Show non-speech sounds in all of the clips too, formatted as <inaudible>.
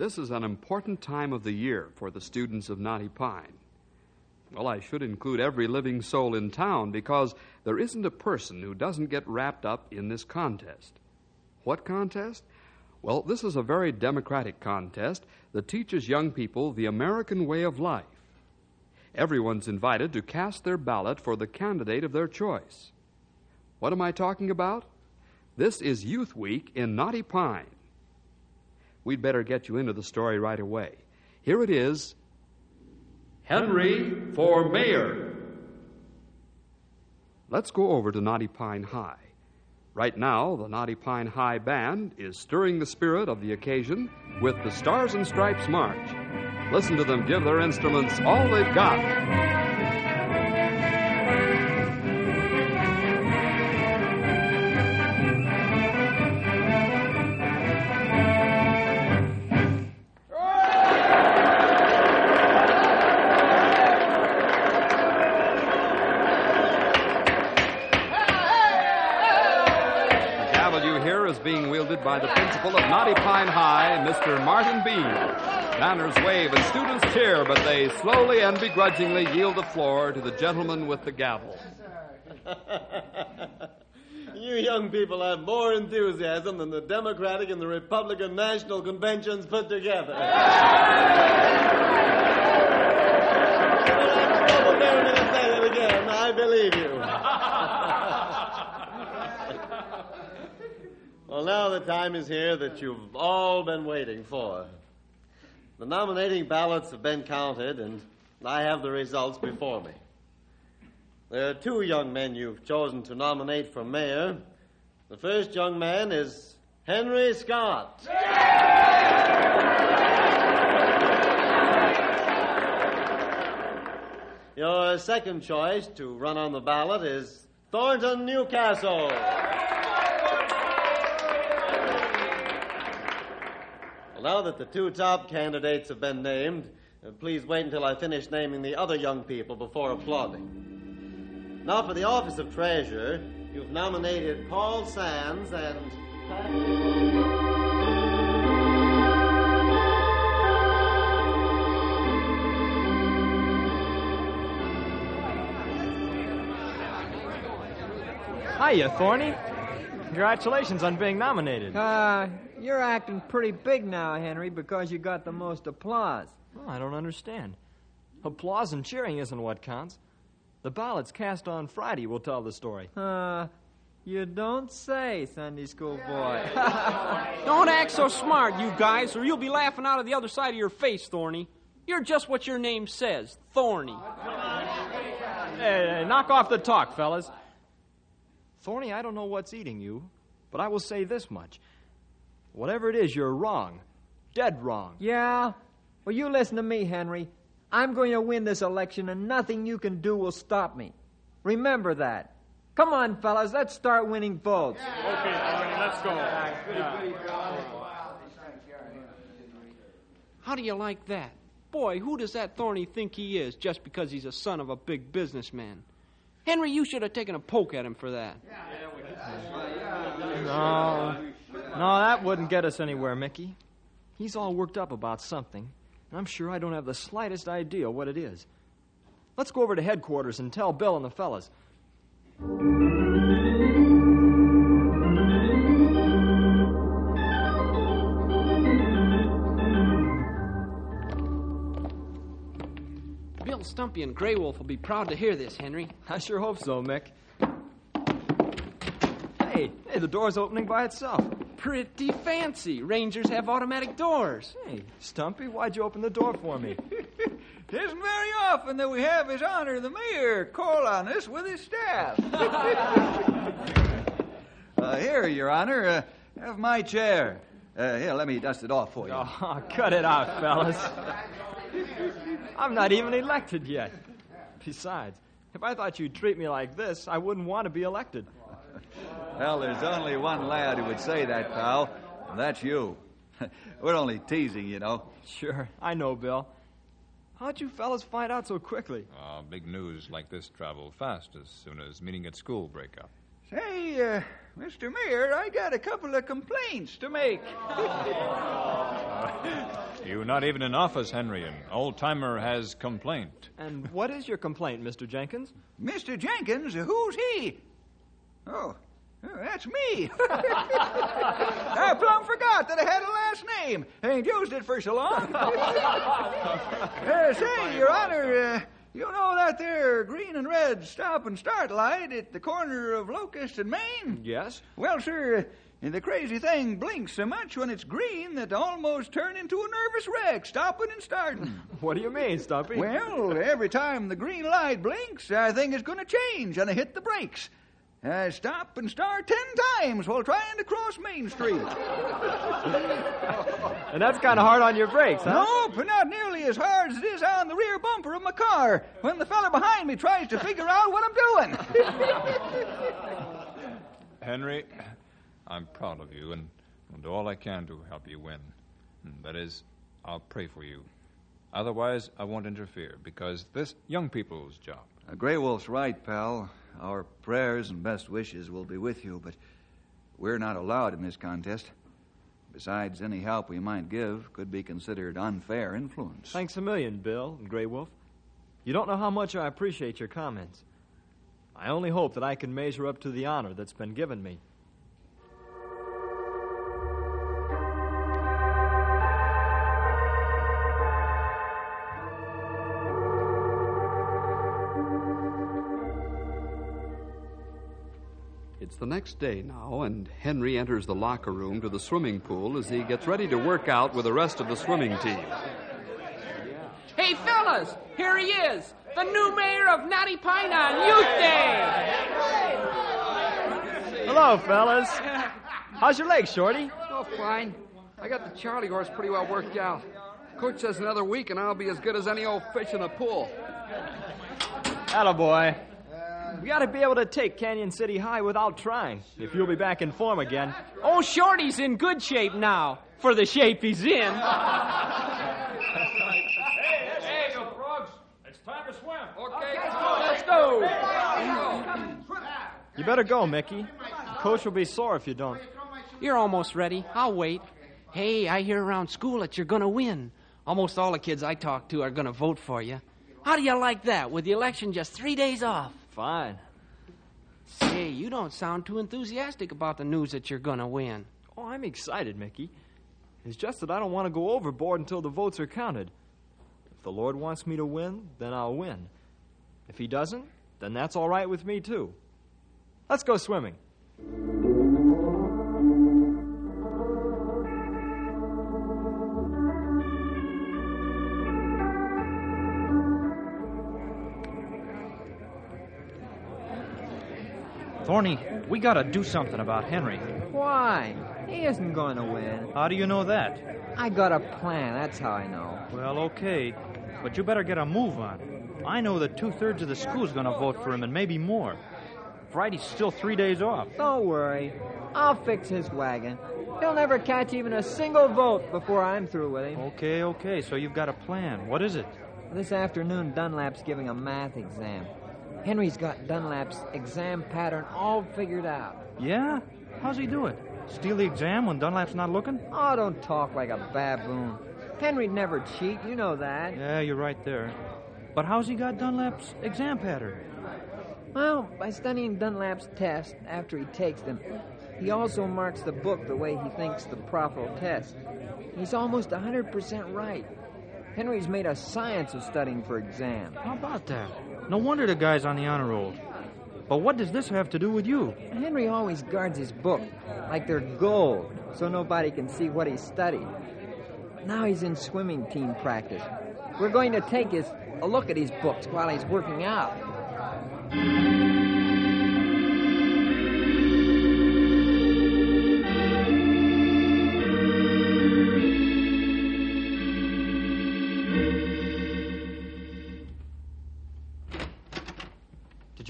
This is an important time of the year for the students of Knotty Pine. Well, I should include every living soul in town because there isn't a person who doesn't get wrapped up in this contest. What contest? Well, this is a very democratic contest that teaches young people the American way of life. Everyone's invited to cast their ballot for the candidate of their choice. What am I talking about? This is Youth Week in Knotty Pine. We'd better get you into the story right away. Here it is Henry for Mayor. Let's go over to Knotty Pine High. Right now, the Knotty Pine High Band is stirring the spirit of the occasion with the Stars and Stripes March. Listen to them give their instruments all they've got. By the principal of Knotty Pine High, Mr. Martin Bean. Banners wave and students cheer, but they slowly and begrudgingly yield the floor to the gentleman with the gavel. <laughs> You young people have more enthusiasm than the Democratic and the Republican National Conventions put together. I'm still prepared to say it again. I believe you. Well, now the time is here that you've all been waiting for. The nominating ballots have been counted, and I have the results before me. There are two young men you've chosen to nominate for mayor. The first young man is Henry Scott. Your second choice to run on the ballot is Thornton Newcastle. Well, now that the two top candidates have been named, uh, please wait until I finish naming the other young people before applauding. Now, for the office of treasurer, you've nominated Paul Sands and. Hiya, Thorny. Congratulations on being nominated. Uh, you're acting pretty big now, Henry, because you got the most applause. Oh, I don't understand. Applause and cheering isn't what counts. The ballots cast on Friday will tell the story. Uh, you don't say, Sunday school boy. <laughs> Don't act so smart, you guys, or you'll be laughing out of the other side of your face, Thorny. You're just what your name says, Thorny. Hey, hey, knock off the talk, fellas. Thorny, I don't know what's eating you, but I will say this much. Whatever it is, you're wrong. Dead wrong. yeah? Well, you listen to me, Henry. I'm going to win this election, and nothing you can do will stop me. Remember that. Come on, fellas, let's start winning votes. Yeah. Okay, Thorny, let's go. Yeah. How do you like that? Boy, who does that Thorny think he is just because he's a son of a big businessman? Henry, you should have taken a poke at him for that. No. No, that wouldn't get us anywhere, Mickey. He's all worked up about something, and I'm sure I don't have the slightest idea what it is. Let's go over to headquarters and tell Bill and the fellas. Bill Stumpy and Grey Wolf will be proud to hear this, Henry. I sure hope so, Mick. Hey, hey, the door's opening by itself. Pretty fancy. Rangers have automatic doors. Hey, Stumpy, why'd you open the door for me? <laughs> Isn't very often that we have His Honor the Mayor call on us with his staff. <laughs> uh, here, Your Honor, uh, Have my chair. Uh, here, let me dust it off for you. Oh, cut it out, fellas. <laughs> I'm not even elected yet. Besides, if I thought you'd treat me like this, I wouldn't want to be elected. Well, there's only one lad who would say that, pal, and that's you. <laughs> We're only teasing, you know. Sure, I know, Bill. How'd you fellas find out so quickly? Uh, big news like this travel fast as soon as meeting at school break up. Say, uh, Mr. Mayor, I got a couple of complaints to make. <laughs> <laughs> You not even in office, Henry. An old timer has complaint. And what is your complaint, Mr. Jenkins? Mr. Jenkins, who's he? Oh, oh, that's me. <laughs> I plumb forgot that I had a last name. I Ain't used it for so long. <laughs> uh, say, Your Honor, uh, you know that there green and red stop and start light at the corner of Locust and Main? Yes? Well, sir, the crazy thing blinks so much when it's green that I almost turn into a nervous wreck, stopping and starting. <laughs> What do you mean, Stumpy? Well, every time the green light blinks, I think it's going to change, and I hit the brakes. I stop and start ten times while trying to cross Main Street. <laughs> And that's kind of hard on your brakes, huh? Nope, not nearly as hard as it is on the rear bumper of my car when the fella behind me tries to figure out what I'm doing. <laughs> Henry, I'm proud of you and will do all I can to help you win. That is, I'll pray for you. Otherwise, I won't interfere because this young people's job. Uh, Grey Wolf's right, pal. Our prayers and best wishes will be with you, but we're not allowed in this contest. Besides, any help we might give could be considered unfair influence. Thanks a million, Bill and Grey Wolf. You don't know how much I appreciate your comments. I only hope that I can measure up to the honor that's been given me. It's the next day now, and Henry enters the locker room to the swimming pool as he gets ready to work out with the rest of the swimming team. Hey, fellas, here he is, the new mayor of Knotty Pine on Youth Day. Hello, fellas. How's your leg, Shorty? Oh, fine. I got the Charlie horse pretty well worked out. Coach says another week and I'll be as good as any old fish in the pool. Hello, boy. We got to be able to take Canyon City High without trying. If you'll be back in form again. Oh, Shorty's in good shape now, for the shape he's in. Hey, you frogs! It's time to swim. Okay, Let's go. You better go, Mickey. The coach will be sore if you don't. You're almost ready. I'll wait. Hey, I hear around school that you're going to win. Almost all the kids I talk to are going to vote for you. How do you like that, with the election just three days off? Fine. Say, you don't sound too enthusiastic about the news that you're going to win. Oh, I'm excited, Mickey. It's just that I don't want to go overboard until the votes are counted. If the Lord wants me to win, then I'll win. If He doesn't, then that's all right with me, too. Let's go swimming. Thorny, we gotta do something about Henry. Why? He isn't going to win. How do you know that? I got a plan, that's how I know. Well, okay, but you better get a move on. I know that two thirds of the school's gonna vote for him, and maybe more. Friday's still three days off. Don't worry. I'll fix his wagon. He'll never catch even a single vote before I'm through with him. Okay, okay, so you've got a plan. What is it? This afternoon, Dunlap's giving a math exam. Henry's got Dunlap's exam pattern all figured out. Yeah? How's he do it? Steal the exam when Dunlap's not looking? Oh, don't talk like a baboon. Henry'd never cheat, you know that. Yeah, you're right there. But how's he got Dunlap's exam pattern? Well, by studying Dunlap's test after he takes them, he also marks the book the way he thinks the prof will test. He's almost 100% right. Henry's made a science of studying for exams. How about that? No wonder the guy's on the honor roll. But what does this have to do with you? Henry always guards his book like they're gold, so nobody can see what he studied. Now he's in swimming team practice. We're going to take his a look at his books while he's working out.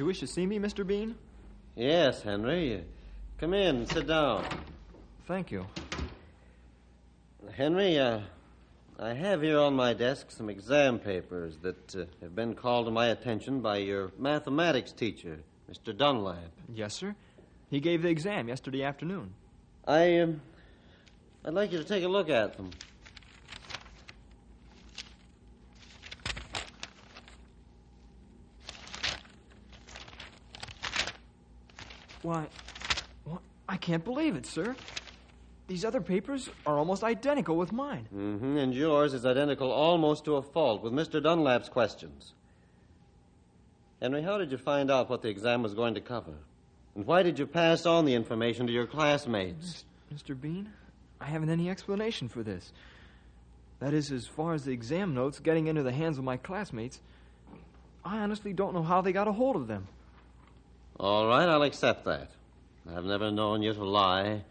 Wish to see me, Mr. Bean? Yes, Henry. Come in, sit down. Thank you. Henry, uh, I have here on my desk some exam papers that uh, have been called to my attention by your mathematics teacher, Mr. Dunlap. Yes, sir. He gave the exam yesterday afternoon. I, um, I'd like you to take a look at them. Why, why, I can't believe it, sir. These other papers are almost identical with mine. Mm-hmm, and yours is identical almost to a fault with Mr. Dunlap's questions. Henry, how did you find out what the exam was going to cover? And why did you pass on the information to your classmates? Mr. Bean, I haven't any explanation for this. That is, as far as the exam notes getting into the hands of my classmates, I honestly don't know how they got a hold of them. All right, I'll accept that. I've never known you to lie.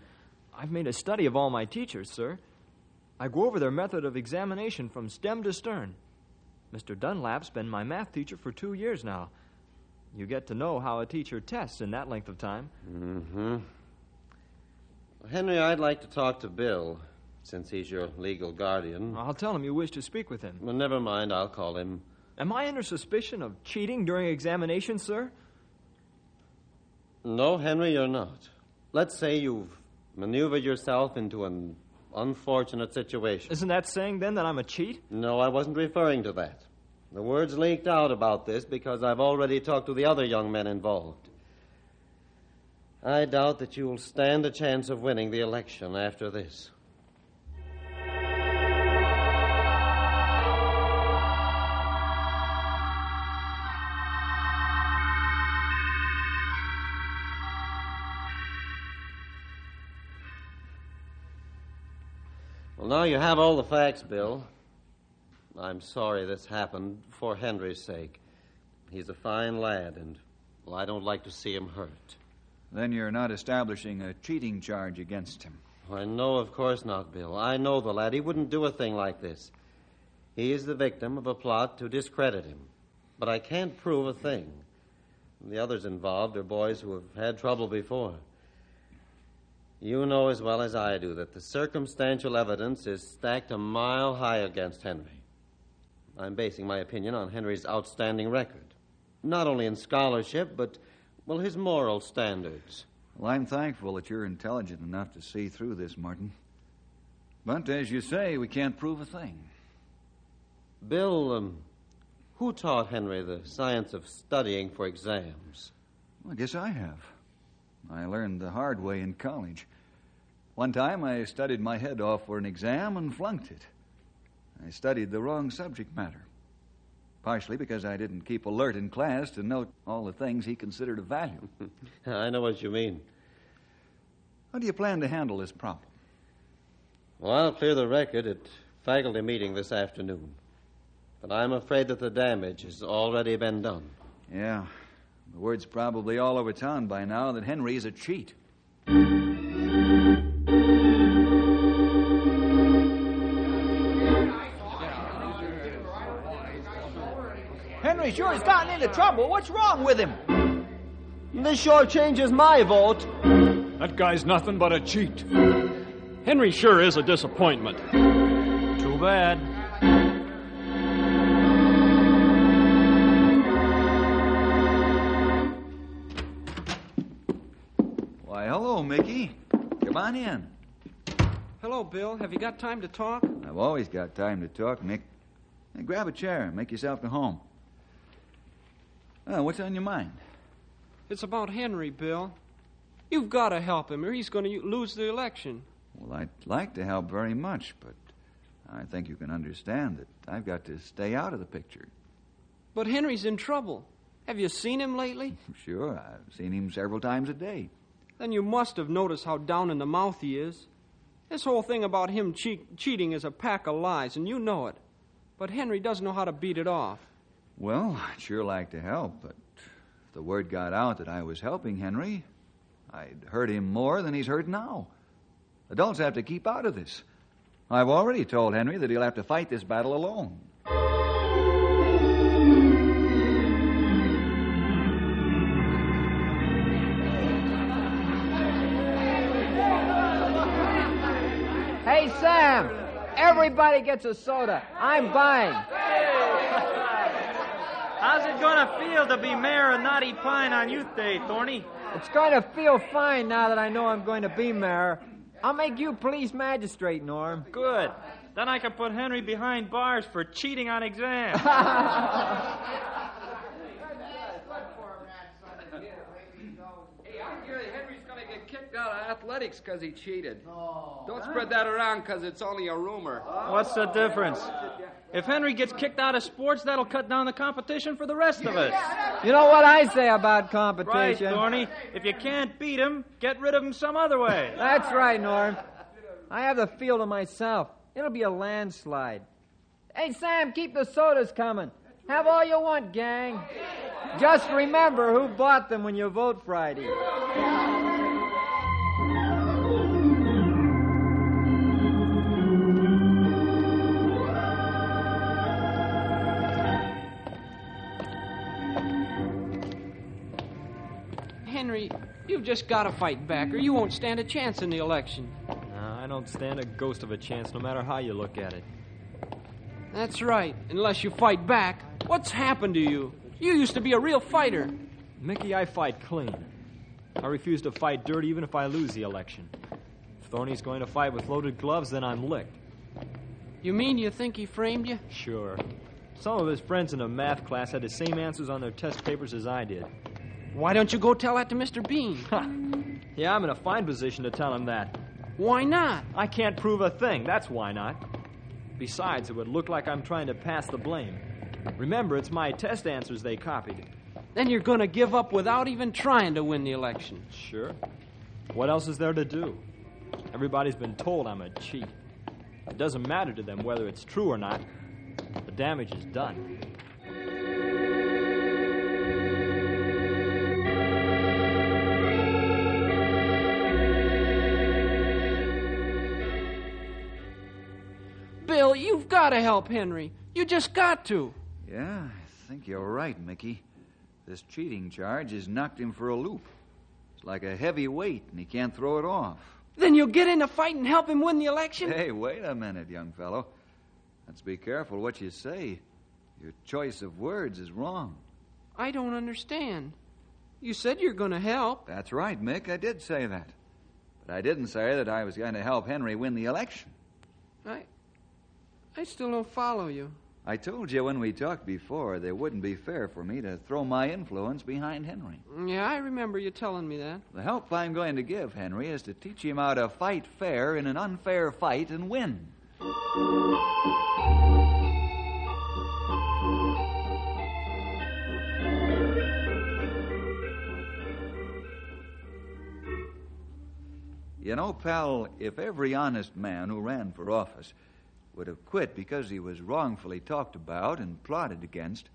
I've made a study of all my teachers, sir. I go over their method of examination from stem to stern. Mr. Dunlap's been my math teacher for two years now. You get to know how a teacher tests in that length of time. Mm-hmm. Henry, I'd like to talk to Bill, since he's your legal guardian. I'll tell him you wish to speak with him. Well, never mind, I'll call him. Am I under suspicion of cheating during examination, sir? No, Henry, you're not. Let's say you've maneuvered yourself into an unfortunate situation. Isn't that saying then that I'm a cheat? No, I wasn't referring to that. The word's leaked out about this because I've already talked to the other young men involved. I doubt that you'll stand a chance of winning the election after this. Now you have all the facts, Bill. I'm sorry this happened for Henry's sake. He's a fine lad, and, well, I don't like to see him hurt. Then you're not establishing a cheating charge against him. I know, of course not, Bill. I know the lad. He wouldn't do a thing like this. He is the victim of a plot to discredit him. But I can't prove a thing. The others involved are boys who have had trouble before. You know as well as I do that the circumstantial evidence is stacked a mile high against Henry. I'm basing my opinion on Henry's outstanding record, not only in scholarship, but, well, his moral standards. Well, I'm thankful that you're intelligent enough to see through this, Martin. But as you say, we can't prove a thing. Bill, um, who taught Henry the science of studying for exams? Well, I guess I have. I learned the hard way in college. One time I studied my head off for an exam and flunked it. I studied the wrong subject matter. Partially because I didn't keep alert in class to note all the things he considered of value. <laughs> I know what you mean. How do you plan to handle this problem? Well, I'll clear the record at faculty meeting this afternoon. But I'm afraid that the damage has already been done. Yeah. The word's probably all over town by now that Henry is a cheat. Henry sure has gotten into trouble. What's wrong with him? This sure changes my vote. That guy's nothing but a cheat. Henry sure is a disappointment. Too bad. Hello, Mickey. Come on in. Hello, Bill. Have you got time to talk? I've always got time to talk, Mick. Hey, grab a chair and make yourself at home. Uh, what's on your mind? It's about Henry, Bill. You've got to help him, or he's going to lose the election. Well, I'd like to help very much, but I think you can understand that I've got to stay out of the picture. But Henry's in trouble. Have you seen him lately? <laughs> Sure, I've seen him several times a day. Then you must have noticed how down in the mouth he is. This whole thing about him che- cheating is a pack of lies, and you know it. But Henry doesn't know how to beat it off. Well, I'd sure like to help, but if the word got out that I was helping Henry, I'd hurt him more than he's hurt now. Adults have to keep out of this. I've already told Henry that he'll have to fight this battle alone. Hey, Sam! Everybody gets a soda. I'm buying. How's it gonna feel to be mayor of Knotty Pine on Youth Day, Thorny? It's going to feel fine now that I know I'm going to be mayor. I'll make you police magistrate, Norm. Good. Then I can put Henry behind bars for cheating on exams. <laughs> Hey, I hear Henry's going to get kicked out of athletics because he cheated. Oh. Don't spread that around because it's only a rumor. Oh. What's the difference? If Henry gets kicked out of sports, that'll cut down the competition for the rest of us. You know what I say about competition? Right, competition? Thorny. If you can't beat him, get rid of him some other way. That's right, Norm. I have the field to myself. It'll be a landslide. Hey, Sam, keep the sodas coming. Have all you want, gang. Just remember who bought them when you vote Friday. You've just got to fight back, or you won't stand a chance in the election. No, I don't stand a ghost of a chance no matter how you look at it. That's right, unless you fight back. What's happened to you? You used to be a real fighter. Mickey, I fight clean. I refuse to fight dirty even if I lose the election. If Thorny's going to fight with loaded gloves, then I'm licked. You mean you think he framed you? Sure. Some of his friends in a math class had the same answers on their test papers as I did. Why don't you go tell that to Mr. Bean? <laughs> Yeah, I'm in a fine position to tell him that. Why not? I can't prove a thing. That's why not. Besides, it would look like I'm trying to pass the blame. Remember, it's my test answers they copied. Then you're going to give up without even trying to win the election. Sure. What else is there to do? Everybody's been told I'm a cheat. It doesn't matter to them whether it's true or not. The damage is done. You've got to help Henry. You just got to. Yeah, I think you're right, Mickey. This cheating charge has knocked him for a loop. It's like a heavy weight, and he can't throw it off. Then you'll get in a fight and help him win the election? Hey, wait a minute, young fellow. Let's be careful what you say. Your choice of words is wrong. I don't understand. You said you're going to help. That's right, Mick. I did say that. But I didn't say that I was going to help Henry win the election. I. I still don't follow you. I told you when we talked before that it wouldn't be fair for me to throw my influence behind Henry. Yeah, I remember you telling me that. The help I'm going to give Henry is to teach him how to fight fair in an unfair fight and win. You know, pal, if every honest man who ran for office would have quit because he was wrongfully talked about and plotted against,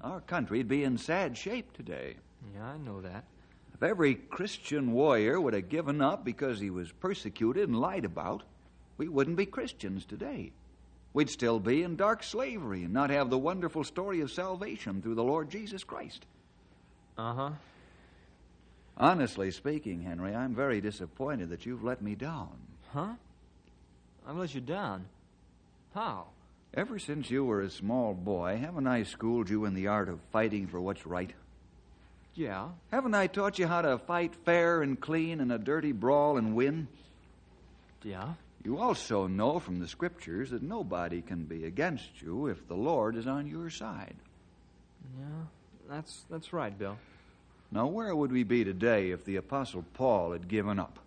our country'd be in sad shape today. Yeah, I know that. If every Christian warrior would have given up because he was persecuted and lied about, we wouldn't be Christians today. We'd still be in dark slavery and not have the wonderful story of salvation through the Lord Jesus Christ. Uh huh. Honestly speaking, Henry, I'm very disappointed that you've let me down. Huh? I've let you down. How? Ever since you were a small boy, haven't I schooled you in the art of fighting for what's right? Yeah. Haven't I taught you how to fight fair and clean in a dirty brawl and win? Yeah. You also know from the scriptures that nobody can be against you if the Lord is on your side. Yeah. That's that's right, Bill. Now, where would we be today if the Apostle Paul had given up?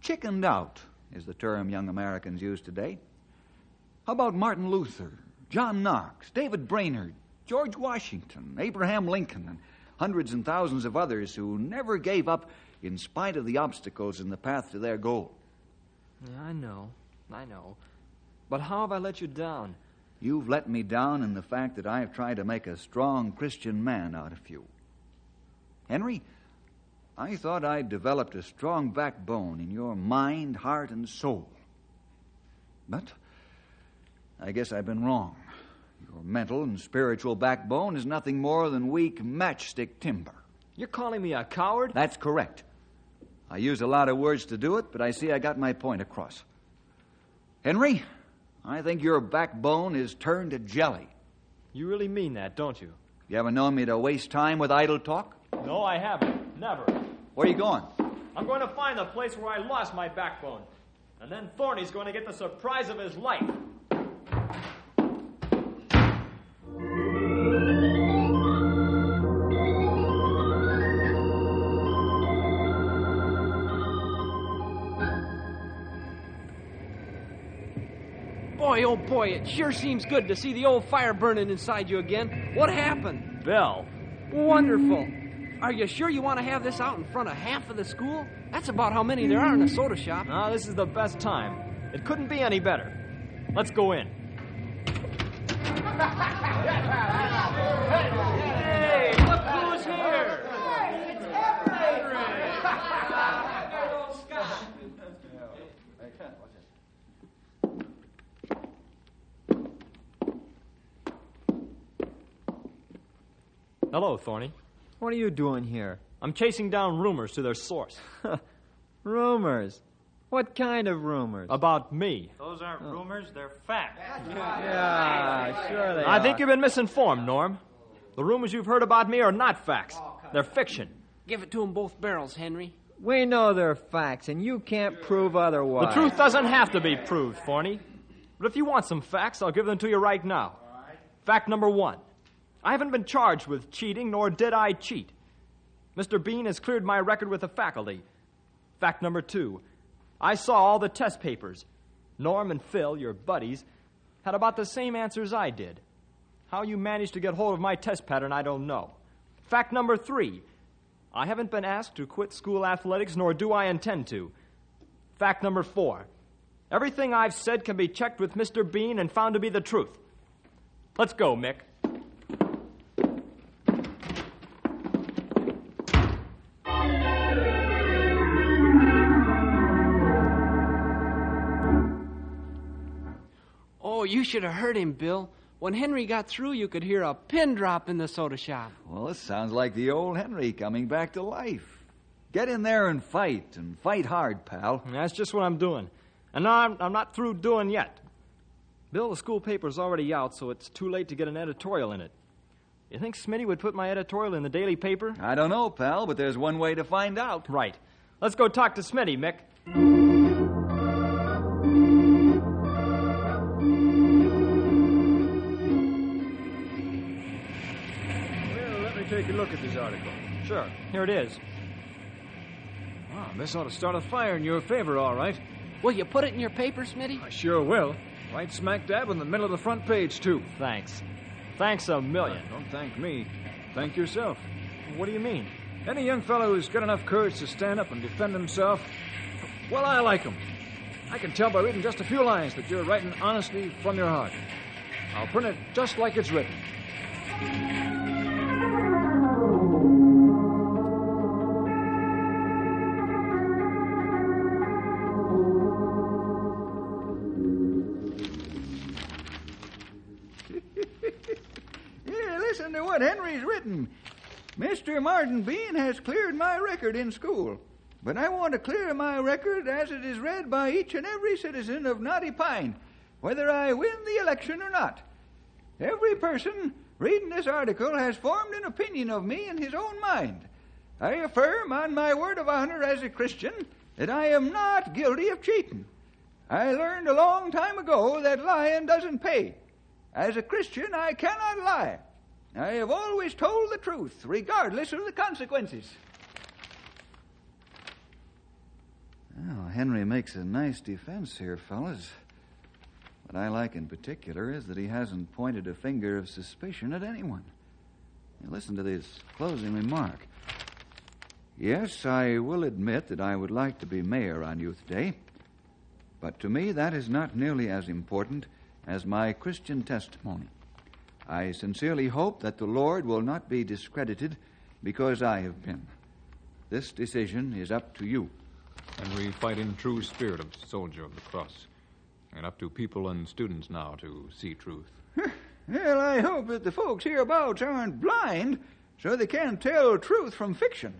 Chickened out is the term young Americans use today. How about Martin Luther, John Knox, David Brainerd, George Washington, Abraham Lincoln, and hundreds and thousands of others who never gave up in spite of the obstacles in the path to their goal? Yeah, I know. I know. But how have I let you down? You've let me down in the fact that I have tried to make a strong Christian man out of you. Henry, I thought I'd developed a strong backbone in your mind, heart, and soul. But I guess I've been wrong. Your mental and spiritual backbone is nothing more than weak matchstick timber. You're calling me a coward? That's correct. I use a lot of words to do it, but I see I got my point across. Henry, I think your backbone is turned to jelly. You really mean that, don't you? You haven't known me to waste time with idle talk? No, I haven't. Never. Where are you going? I'm going to find the place where I lost my backbone. And then Thorny's going to get the surprise of his life. Boy, it sure seems good to see the old fire burning inside you again. What happened? Bill. Wonderful. Are you sure you want to have this out in front of half of the school? That's about how many there are in the soda shop. Ah, this is the best time. It couldn't be any better. Let's go in. <laughs> Hello, Thorny. What are you doing here? I'm chasing down rumors to their source. <laughs> rumors? What kind of rumors? About me. Those aren't rumors, they're facts. Yeah, sure they I are. think you've been misinformed, Norm. The rumors you've heard about me are not facts. They're fiction. Give it to 'em both barrels, Henry. We know they're facts, and you can't prove otherwise. The truth doesn't have to be proved, Thorny. But if you want some facts, I'll give them to you right now. Fact number one I haven't been charged with cheating, nor did I cheat. Mr. Bean has cleared my record with the faculty. Fact number two I saw all the test papers. Norm and Phil, your buddies, had about the same answers I did. How you managed to get hold of my test pattern, I don't know. Fact number three I haven't been asked to quit school athletics, nor do I intend to. Fact number four everything I've said can be checked with Mr. Bean and found to be the truth. Let's go, Mick. You should have heard him, Bill. When Henry got through, you could hear a pin drop in the soda shop. Well, this sounds like the old Henry coming back to life. Get in there and fight, and fight hard, pal. That's just what I'm doing. And now I'm, I'm not through doing yet. Bill, the school paper's already out, so it's too late to get an editorial in it. You think Smitty would put my editorial in the daily paper? I don't know, pal, but there's one way to find out. Right. Let's go talk to Smitty, Mick. Look at this article. Sure. Here it is. Wow, this ought to start a fire in your favor, all right. Will you put it in your paper, Smitty? I sure will. Right smack dab in the middle of the front page, too. Thanks. Thanks a million. Ah, don't thank me. Thank yourself. What do you mean? Any young fellow who's got enough courage to stand up and defend himself, well, I like him. I can tell by reading just a few lines that you're writing honestly from your heart. I'll print it just like it's written. What Henry's written. Mr. Martin Bean has cleared my record in school, but I want to clear my record as it is read by each and every citizen of Knotty Pine, whether I win the election or not. Every person reading this article has formed an opinion of me in his own mind. I affirm on my word of honor as a Christian that I am not guilty of cheating. I learned a long time ago that lying doesn't pay. As a Christian, I cannot lie. I have always told the truth, regardless of the consequences. Well, Henry makes a nice defense here, fellas. What I like in particular is that he hasn't pointed a finger of suspicion at anyone. Now, listen to this closing remark. Yes, I will admit that I would like to be mayor on Youth Day, but to me that is not nearly as important as my Christian testimony. I sincerely hope that the Lord will not be discredited because I have been. This decision is up to you. And we fight in true spirit of soldier of the cross. And up to people and students now to see truth. <laughs> Well, I hope that the folks hereabouts aren't blind so they can't tell truth from fiction.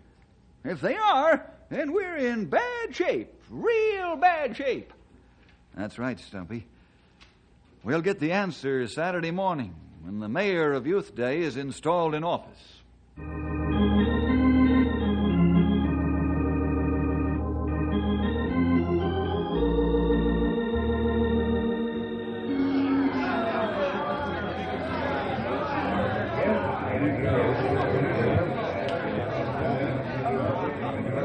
If they are, then we're in bad shape, real bad shape. That's right, Stumpy. We'll get the answer Saturday morning when the mayor of Youth Day is installed in office.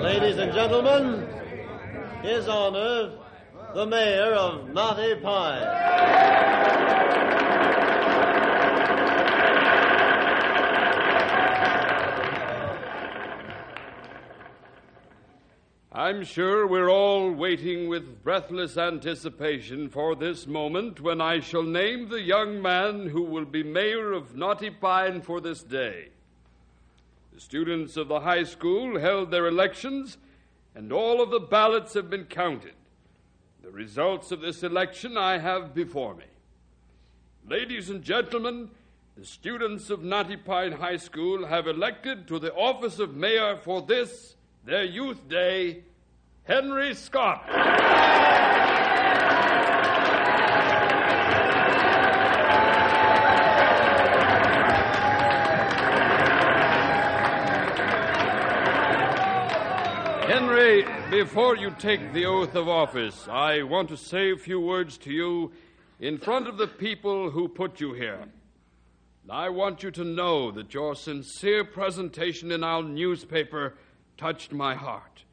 Ladies and gentlemen, His Honor, the Mayor of Knotty Pine. I'm sure we're all waiting with breathless anticipation for this moment when I shall name the young man who will be mayor of Knotty Pine for this day. The students of the high school held their elections, and all of the ballots have been counted. The results of this election I have before me. Ladies and gentlemen, the students of Knotty Pine High School have elected to the office of mayor for this, their youth day, Henry Scott. Henry, before you take the oath of office, I want to say a few words to you in front of the people who put you here. I want you to know that your sincere presentation in our newspaper touched my heart.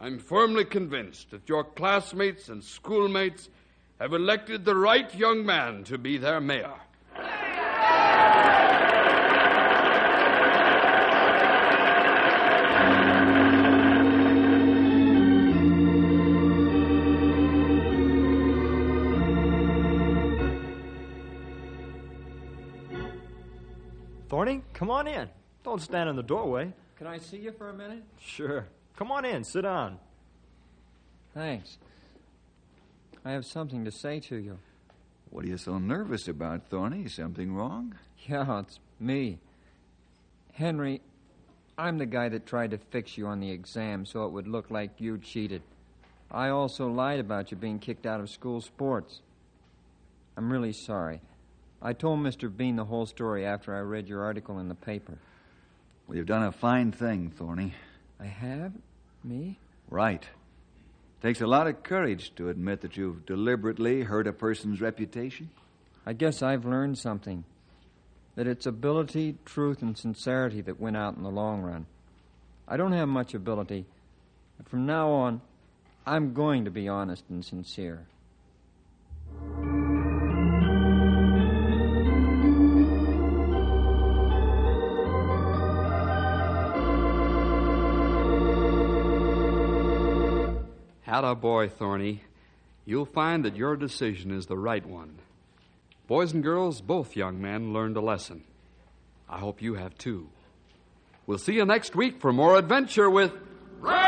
I'm firmly convinced that your classmates and schoolmates have elected the right young man to be their mayor. Thorny, come on in. Don't stand in the doorway. Can I see you for a minute? Sure. Come on in. Sit down. Thanks. I have something to say to you. What are you so nervous about, Thorny? Something wrong? Yeah, it's me. Henry, I'm the guy that tried to fix you on the exam so it would look like you cheated. I also lied about you being kicked out of school sports. I'm really sorry. I told Mr. Bean the whole story after I read your article in the paper. Well, you've done a fine thing, Thorny. I have? Me? Right. Takes a lot of courage to admit that you've deliberately hurt a person's reputation. I guess I've learned something. That it's ability, truth, and sincerity that win out in the long run. I don't have much ability, but from now on, I'm going to be honest and sincere. Atta boy, Thorny. You'll find that your decision is the right one. Boys and girls, both young men learned a lesson. I hope you have too. We'll see you next week for more adventure with Ranger